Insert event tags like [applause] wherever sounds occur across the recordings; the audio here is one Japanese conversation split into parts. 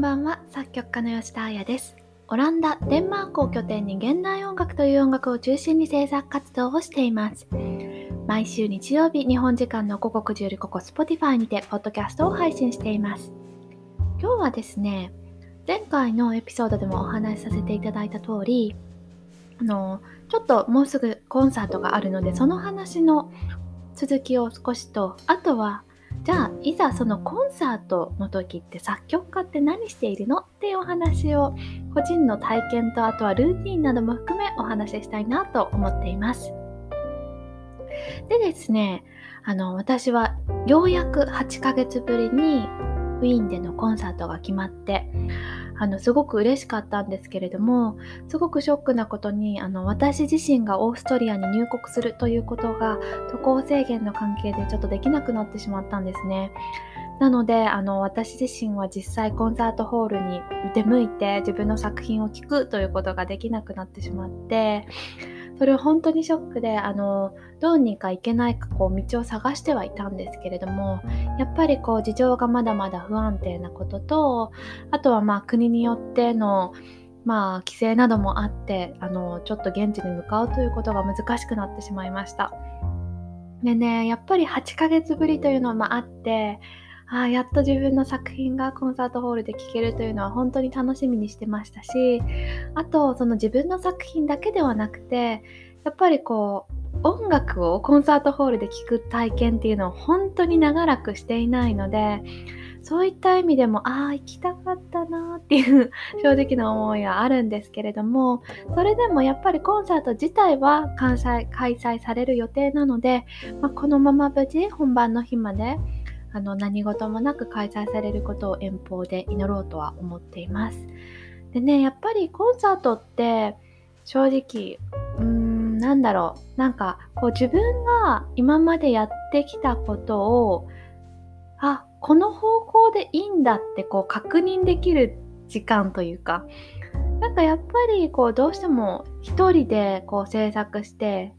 んばんは。作曲家の吉田彩です。オランダデンマークを拠点に現代音楽という音楽を中心に制作活動をしています。毎週日曜日日本時間の午後9時よりここ Spotify にてポッドキャストを配信しています。今日はですね前回のエピソードでもお話しさせていただいた通りあのちょっともうすぐコンサートがあるのでその話の続きを少しとあとはじゃあいざそのコンサートの時って作曲家って何しているのっていうお話を個人の体験とあとはルーティンなども含めお話ししたいなと思っています。でですね、あの私はようやく8ヶ月ぶりにウィーンでのコンサートが決まってあのすごく嬉しかったんですけれどもすごくショックなことにあの私自身がオーストリアに入国するということが渡航制限の関係でちょっとできなくなってしまったんですね。なのであの私自身は実際コンサートホールに出向いて自分の作品を聴くということができなくなってしまってそれ本当にショックであのどうにか行けないかこう道を探してはいたんですけれどもやっぱりこう事情がまだまだ不安定なこととあとはまあ国によってのまあ規制などもあってあのちょっと現地に向かうということが難しくなってしまいました。でねやっぱり8ヶ月ぶりというのもあってあやっと自分の作品がコンサートホールで聴けるというのは本当に楽しみにしてましたしあとその自分の作品だけではなくてやっぱりこう音楽をコンサートホールで聴く体験っていうのを本当に長らくしていないのでそういった意味でもああ行きたかったなっていう [laughs] 正直な思いはあるんですけれどもそれでもやっぱりコンサート自体は開催される予定なので、まあ、このまま無事本番の日まであの何事もなく開催されることを遠方で祈ろうとは思っています。でね、やっぱりコンサートって正直、うーん、なんだろう、なんかこう自分が今までやってきたことを、あ、この方向でいいんだってこう確認できる時間というか、なんかやっぱりこうどうしても一人でこう制作して、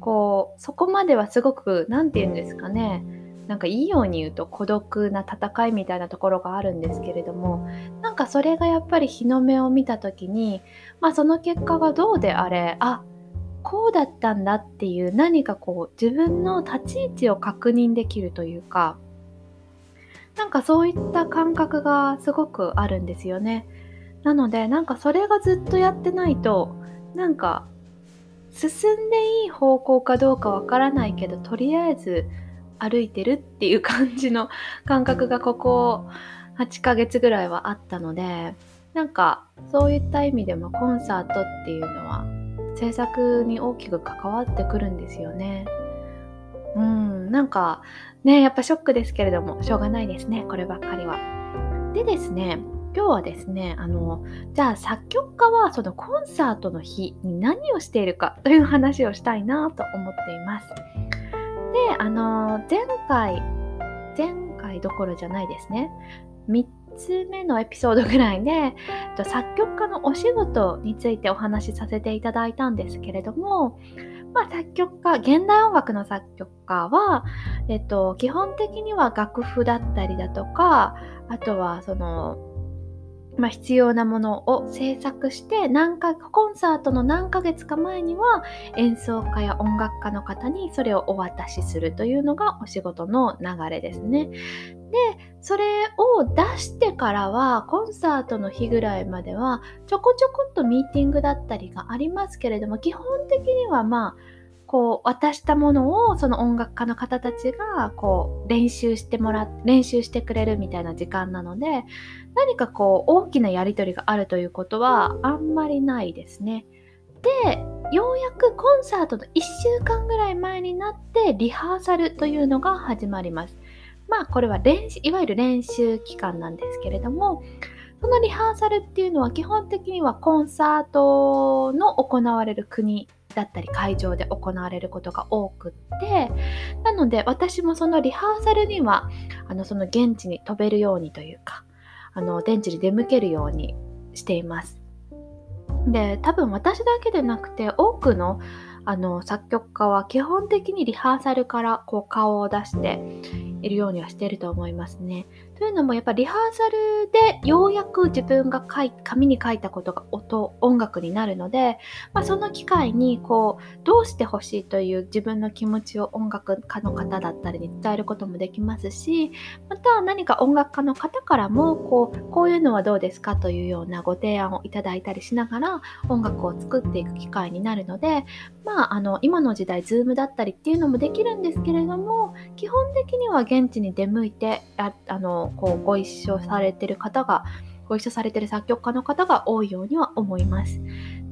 こうそこまではすごく何て言うんですかね、なんかいいように言うと孤独な戦いみたいなところがあるんですけれどもなんかそれがやっぱり日の目を見た時にまあその結果がどうであれあこうだったんだっていう何かこう自分の立ち位置を確認できるというかなんかそういった感覚がすごくあるんですよね。なのでなんかそれがずっとやってないとなんか進んでいい方向かどうかわからないけどとりあえず歩いてるっていう感じの感覚がここ8ヶ月ぐらいはあったのでなんかそういった意味でもコンサートっていうのは制作に大きく関わってくるんですよね。うん、なんかね、やっぱショックですけれども、しょうがないですね、こればっかりは。でですね、今日はですね、あの、じゃあ作曲家はそのコンサートの日に何をしているかという話をしたいなと思っています。で、あの、前回、前回どころじゃないですね。3つ目のエピソードぐらいで、作曲家のお仕事についてお話しさせていただいたんですけれども、まあ、作曲家、現代音楽の作曲家は、えっと、基本的には楽譜だったりだとか、あとはそのまあ、必要なものを制作して何かコンサートの何ヶ月か前には演奏家や音楽家の方にそれをお渡しするというのがお仕事の流れですね。でそれを出してからはコンサートの日ぐらいまではちょこちょこっとミーティングだったりがありますけれども基本的にはまあこう渡したものをその音楽家の方たちがこう練習してもら練習してくれるみたいな時間なので何かこう大きなやり取りがあるということはあんまりないですね。でようやくコンサートの1週間ぐらい前になってリハーサルというのが始まります。まあこれは練習いわゆる練習期間なんですけれどもそのリハーサルっていうのは基本的にはコンサートの行われる国だったり会場で行われることが多くってなので私もそのリハーサルにはあのその現地に飛べるようにというかあの現地に出向けるようにしています。で多分私だけでなくて多くのあの作曲家は基本的にリハーサルからこう顔を出して、いるようにはしてると思いますね。というのもやっぱリハーサルでようやく自分が書い紙に書いたことが音音楽になるので、まあ、その機会にこうどうしてほしいという自分の気持ちを音楽家の方だったりに伝えることもできますしまた何か音楽家の方からもこうこういうのはどうですかというようなご提案をいただいたりしながら音楽を作っていく機会になるので、まあ、あの今の時代 Zoom だったりっていうのもできるんですけれども基本的には現現地に出向いてああのこうご一緒されてる方がご一緒されてる作曲家の方が多いようには思います。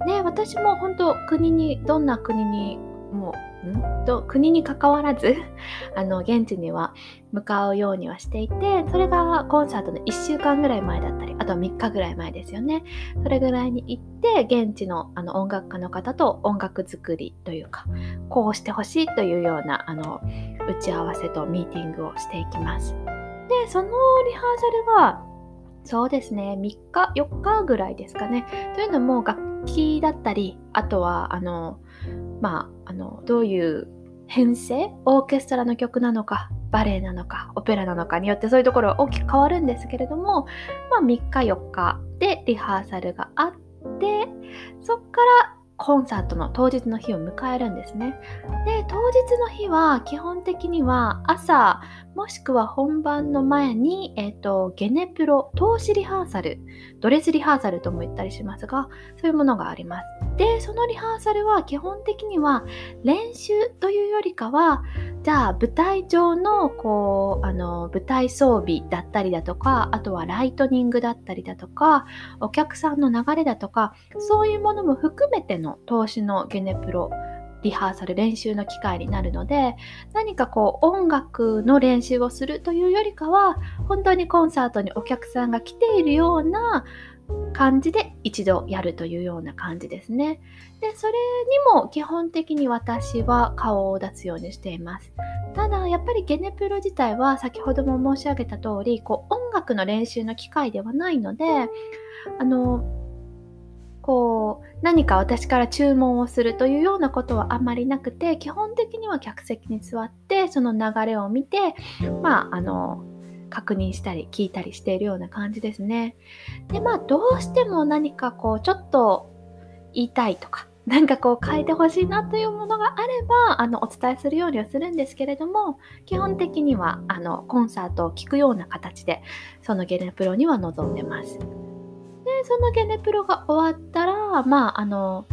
で私も本当国にどんな国にもん？と国に関わらず [laughs] あの現地には向かうようにはしていてそれがコンサートの1週間ぐらい前だったりあとは3日ぐらい前ですよねそれぐらいに行って現地のあの音楽家の方と音楽作りというかこうしてほしいというようなあの打ち合わせとミーティングをしていきます。で、そのリハーサルは、そうですね、3日、4日ぐらいですかね。というのも、楽器だったり、あとは、あの、まあ、あの、どういう編成オーケストラの曲なのか、バレエなのか、オペラなのかによってそういうところは大きく変わるんですけれども、まあ、3日、4日でリハーサルがあって、そっからコンサートの当日の日を迎えるんですね。で、当日の日は基本的には朝もしくは本番の前に、えっ、ー、と、ゲネプロ、投資リハーサル、ドレスリハーサルとも言ったりしますが、そういうものがあります。で、そのリハーサルは基本的には練習というよりかは、じゃあ舞台上のこう、あの、舞台装備だったりだとか、あとはライトニングだったりだとか、お客さんの流れだとか、そういうものも含めての投資のゲネプロリハーサル練習の機会になるので何かこう音楽の練習をするというよりかは本当にコンサートにお客さんが来ているような感じで一度やるというような感じですね。で、それにも基本的に私は顔を出すようにしています。ただ、やっぱりゲネプロ自体は先ほども申し上げた通り、こう音楽の練習の機会ではないので、あの、こう何か私から注文をするというようなことはあまりなくて基本的には客席に座ってその流れを見てまああの確認したり聞いたりしているような感じですね。でまあどうしても何かこうちょっと言いたいとか [laughs] なんかこう変えてほしいなというものがあればあのお伝えするようにはするんですけれども基本的にはあのコンサートを聴くような形でそのゲネプロには臨んでます。そのゲネプロが終わったら、まあ、あの、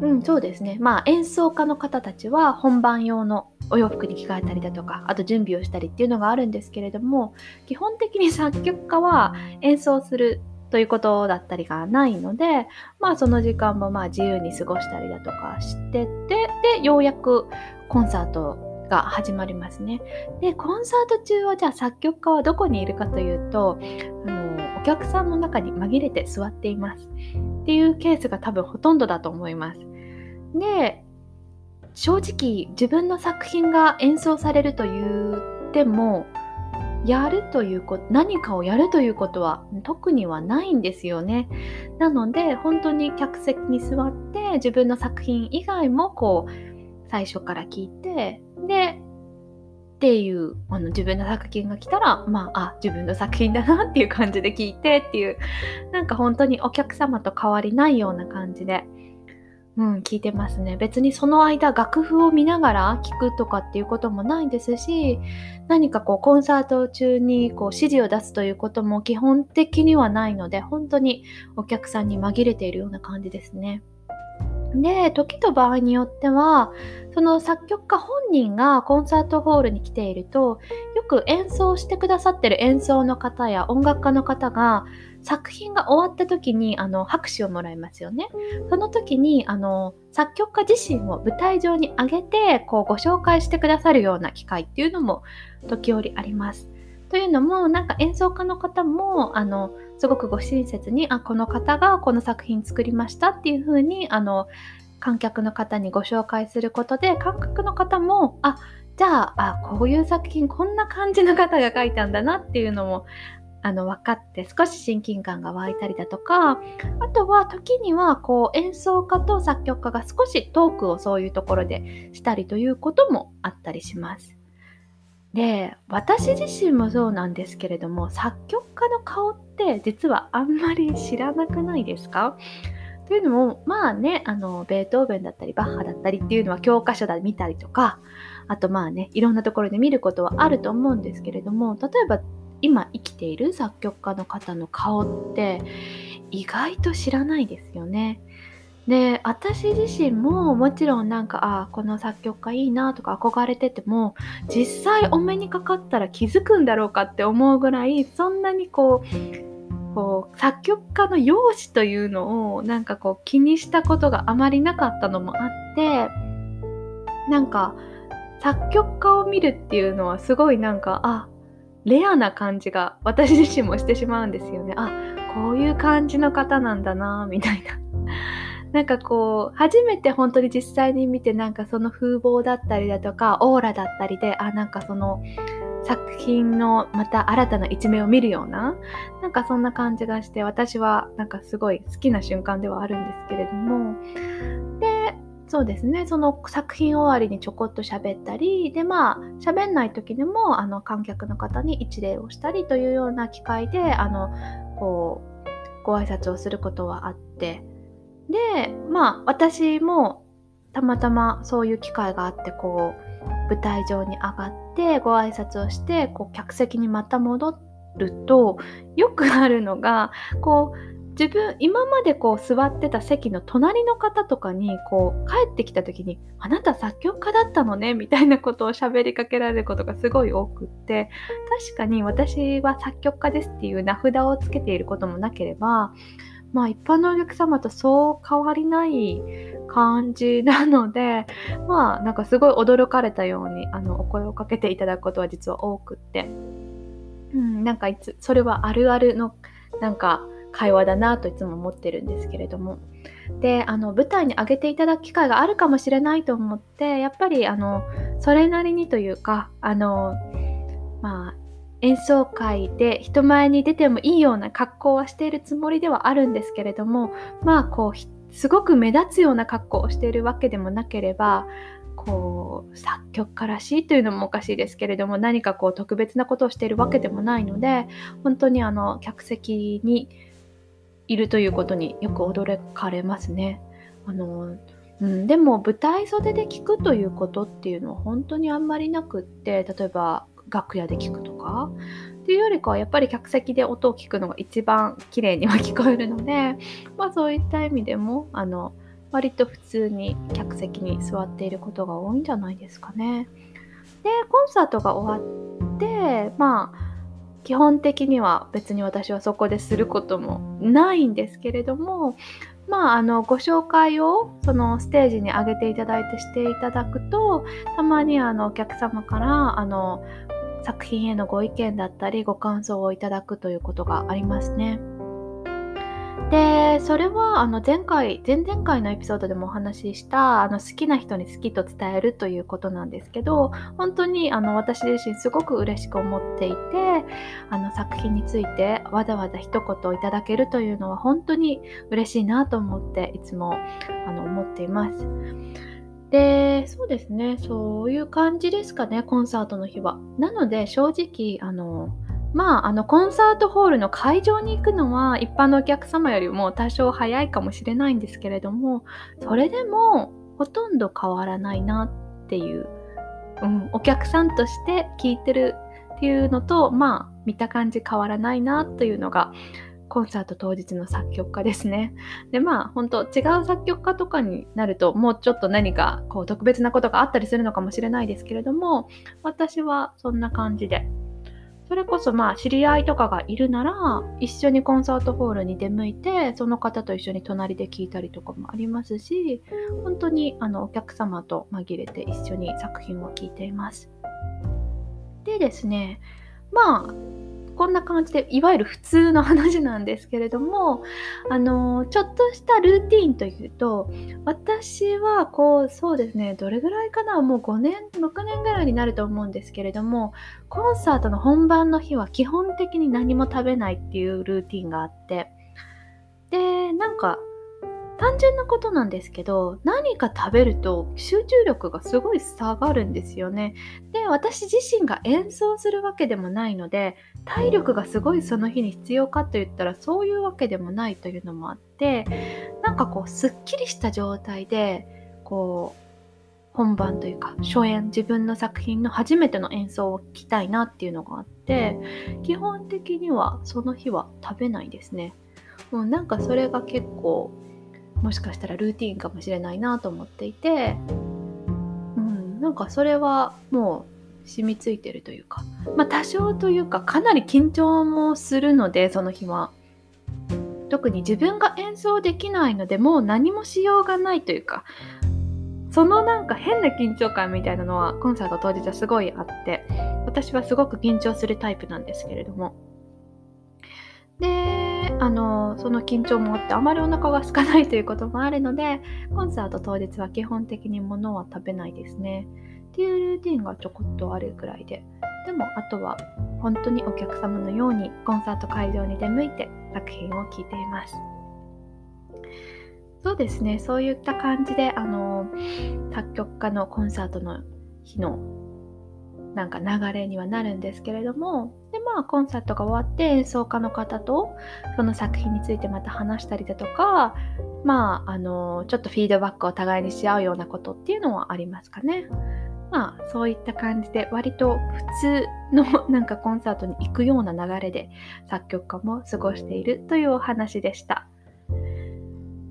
うん、そうですね。まあ、演奏家の方たちは本番用のお洋服に着替えたりだとか、あと準備をしたりっていうのがあるんですけれども、基本的に作曲家は演奏するということだったりがないので、まあその時間もまあ自由に過ごしたりだとかしてて、で、ようやくコンサートが始まりますね。で、コンサート中はじゃあ作曲家はどこにいるかというと、あのお客さんの中に紛れて座っていますっていうケースが多分ほとんどだと思います。で正直自分の作品が演奏されると言ってもやるということ何かをやるということは特にはないんですよね。なので本当に客席に座って自分の作品以外もこう最初から聞いてっていうあの自分の作品が来たらまああ自分の作品だなっていう感じで聞いてっていうなんか本当にお客様と変わりないような感じで。うん、聞いてますね。別にその間楽譜を見ながら聞くとかっていうこともないですし、何かこうコンサート中にこう指示を出すということも基本的にはないので、本当にお客さんに紛れているような感じですね。で、時と場合によっては、その作曲家本人がコンサートホールに来ていると、よく演奏してくださってる演奏の方や音楽家の方が、作品が終わった時にあの拍手をもらいますよね。その時にあの作曲家自身を舞台上に上げてこうご紹介してくださるような機会っていうのも時折あります。というのもなんか演奏家の方もあのすごくご親切にあこの方がこの作品作りましたっていう風にあの観客の方にご紹介することで観客の方もあじゃああこういう作品こんな感じの方が書いたんだなっていうのもあの分かって少し親近感が湧いたりだとかあとは時にはこう演奏家と作曲家が少しトークをそういうところでしたりということもあったりします。で私自身もそうなんですけれども作曲家の顔って実はあんまり知らなくないですか？というのもまあねあのベートーベンだったりバッハだったりっていうのは教科書で見たりとかあとまあねいろんなところで見ることはあると思うんですけれども例えば今生きている作曲家の方の顔って意外と知らないですよね。で私自身ももちろんなんかあこの作曲家いいなとか憧れてても実際お目にかかったら気づくんだろうかって思うぐらいそんなにこうこう作曲家の容姿というのをなんかこう気にしたことがあまりなかったのもあってなんか作曲家を見るっていうのはすごいなんかあレアな感じが私自身もしてしまうんですよね。あこういう感じの方なんだなみたいな。なんかこう初めて本当に実際に見てなんかその風貌だったりだとかオーラだったりであなんかその作品のまた新たな一面を見るようななんかそんな感じがして私はなんかすごい好きな瞬間ではあるんですけれども。でそうですね。その作品終わりにちょこっと喋ったりでまあ喋んない時でもあの観客の方に一礼をしたりというような機会であのこうご挨拶をすることはあってでまあ私もたまたまそういう機会があってこう舞台上に上がってご挨拶をしてこう客席にまた戻るとよくあるのがこう自分今までこう座ってた席の隣の方とかにこう帰ってきた時に「あなた作曲家だったのね」みたいなことを喋りかけられることがすごい多くって確かに私は作曲家ですっていう名札をつけていることもなければまあ一般のお客様とそう変わりない感じなので、[laughs] まあなんかすごい驚かれたようにあのお声をかけていただくことは実は多くって、うん、なんかいつ、それはあるあるのなんか会話だなといつも思ってるんですけれども。で、あの舞台に上げていただく機会があるかもしれないと思って、やっぱりあのそれなりにというか、あのまあ演奏会で人前に出てもいいような格好はしているつもりではあるんですけれどもまあこうすごく目立つような格好をしているわけでもなければこう作曲家らしいというのもおかしいですけれども何かこう特別なことをしているわけでもないので本当にあの客席にいるということによく驚かれますね。あのうん、でも舞台袖で聞くということっていうのは本当にあんまりなくって例えば楽屋で聞くとかっていうよりかはやっぱり客席で音を聞くのが一番綺麗には聞こえるので、[laughs] まあ、そういった意味でもあの割と普通に客席に座っていることが多いんじゃないですかね。でコンサートが終わってまあ基本的には別に私はそこですることもないんですけれどもまあ、あのご紹介をそのステージに上げていただいてしていただくとたまにあのお客様からあの作品へのご意見だったりご感想をいただくということがありますね。でそれはあの前回前々回のエピソードでもお話ししたあの好きな人に好きと伝えるということなんですけど本当にあの私自身すごく嬉しく思っていてあの作品についてわざわざ一言いただけるというのは本当に嬉しいなと思っていつもあの思っています。で、そうですね、そういう感じですかね、コンサートの日は。なので、正直、あの、まあ、あの、コンサートホールの会場に行くのは、一般のお客様よりも多少早いかもしれないんですけれども、それでも、ほとんど変わらないなっていう、うん、お客さんとして聞いてるっていうのと、まあ、見た感じ変わらないなというのが、コンサート当日の作曲家ですね。で、まあ、本当違う作曲家とかになると、もうちょっと何かこう特別なことがあったりするのかもしれないですけれども、私はそんな感じで。それこそまあ知り合いとかがいるなら一緒にコンサートホールに出向いてその方と一緒に隣で聴いたりとかもありますし本当にあのお客様と紛れて一緒に作品を聴いています。でですねまあこんな感じでいわゆる普通の話なんですけれどもあのちょっとしたルーティンというと私はこうそうですねどれぐらいかなもう5年6年ぐらいになると思うんですけれどもコンサートの本番の日は基本的に何も食べないっていうルーティンがあってでなんか単純なことなんですけど何か食べると集中力がすごい下がるんですよね。で私自身が演奏するわけでもないので体力がすごいその日に必要かと言ったらそういうわけでもないというのもあってなんかこうすっきりした状態でこう本番というか初演自分の作品の初めての演奏を聴きたいなっていうのがあって基本的にはその日は食べないですね。もうなんかそれが結構もしかしたらルーティンかもしれないなと思っていてうんなんかそれはもう染みついてるというか。まあ多少というかかなり緊張もするのでその日は。特に自分が演奏できないのでもう何もしようがないというか。そのなんか変な緊張感みたいなのはコンサート当日はすごいあって私はすごく緊張するタイプなんですけれども。であのその緊張もあってあまりお腹が空かないということもあるのでコンサート当日は基本的に物は食べないですね。っていうルーティンがちょこっとあるくらいで。でもあとは本当にお客様のようにコンサート会場に出向いて作品を聴いています。そうですね。そういった感じであの作曲家のコンサートの日のなんか流れにはなるんですけれどもまあコンサートが終わって演奏家の方とその作品についてまた話したりだとかまああのちょっとフィードバックを互いにし合うようなことっていうのはありますかね。まあそういった感じで割と普通の [laughs] なんかコンサートに行くような流れで作曲家も過ごしているというお話でした。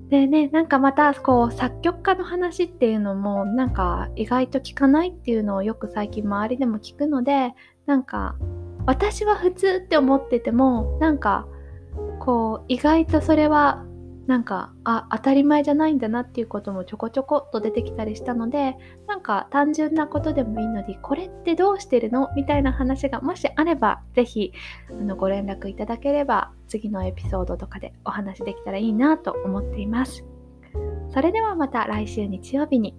でね、なんかまたこう作曲家の話っていうのもなんか意外と聞かないっていうのをよく最近周りでも聞くのでなんか私は普通って思っててもなんかこう意外とそれはなんかあ当たり前じゃないんだなっていうこともちょこちょこっと出てきたりしたのでなんか単純なことでもいいのでこれってどうしてるの？みたいな話がもしあれば是非ご連絡いただければ次のエピソードとかでお話できたらいいなと思っています。それではまた来週日曜日に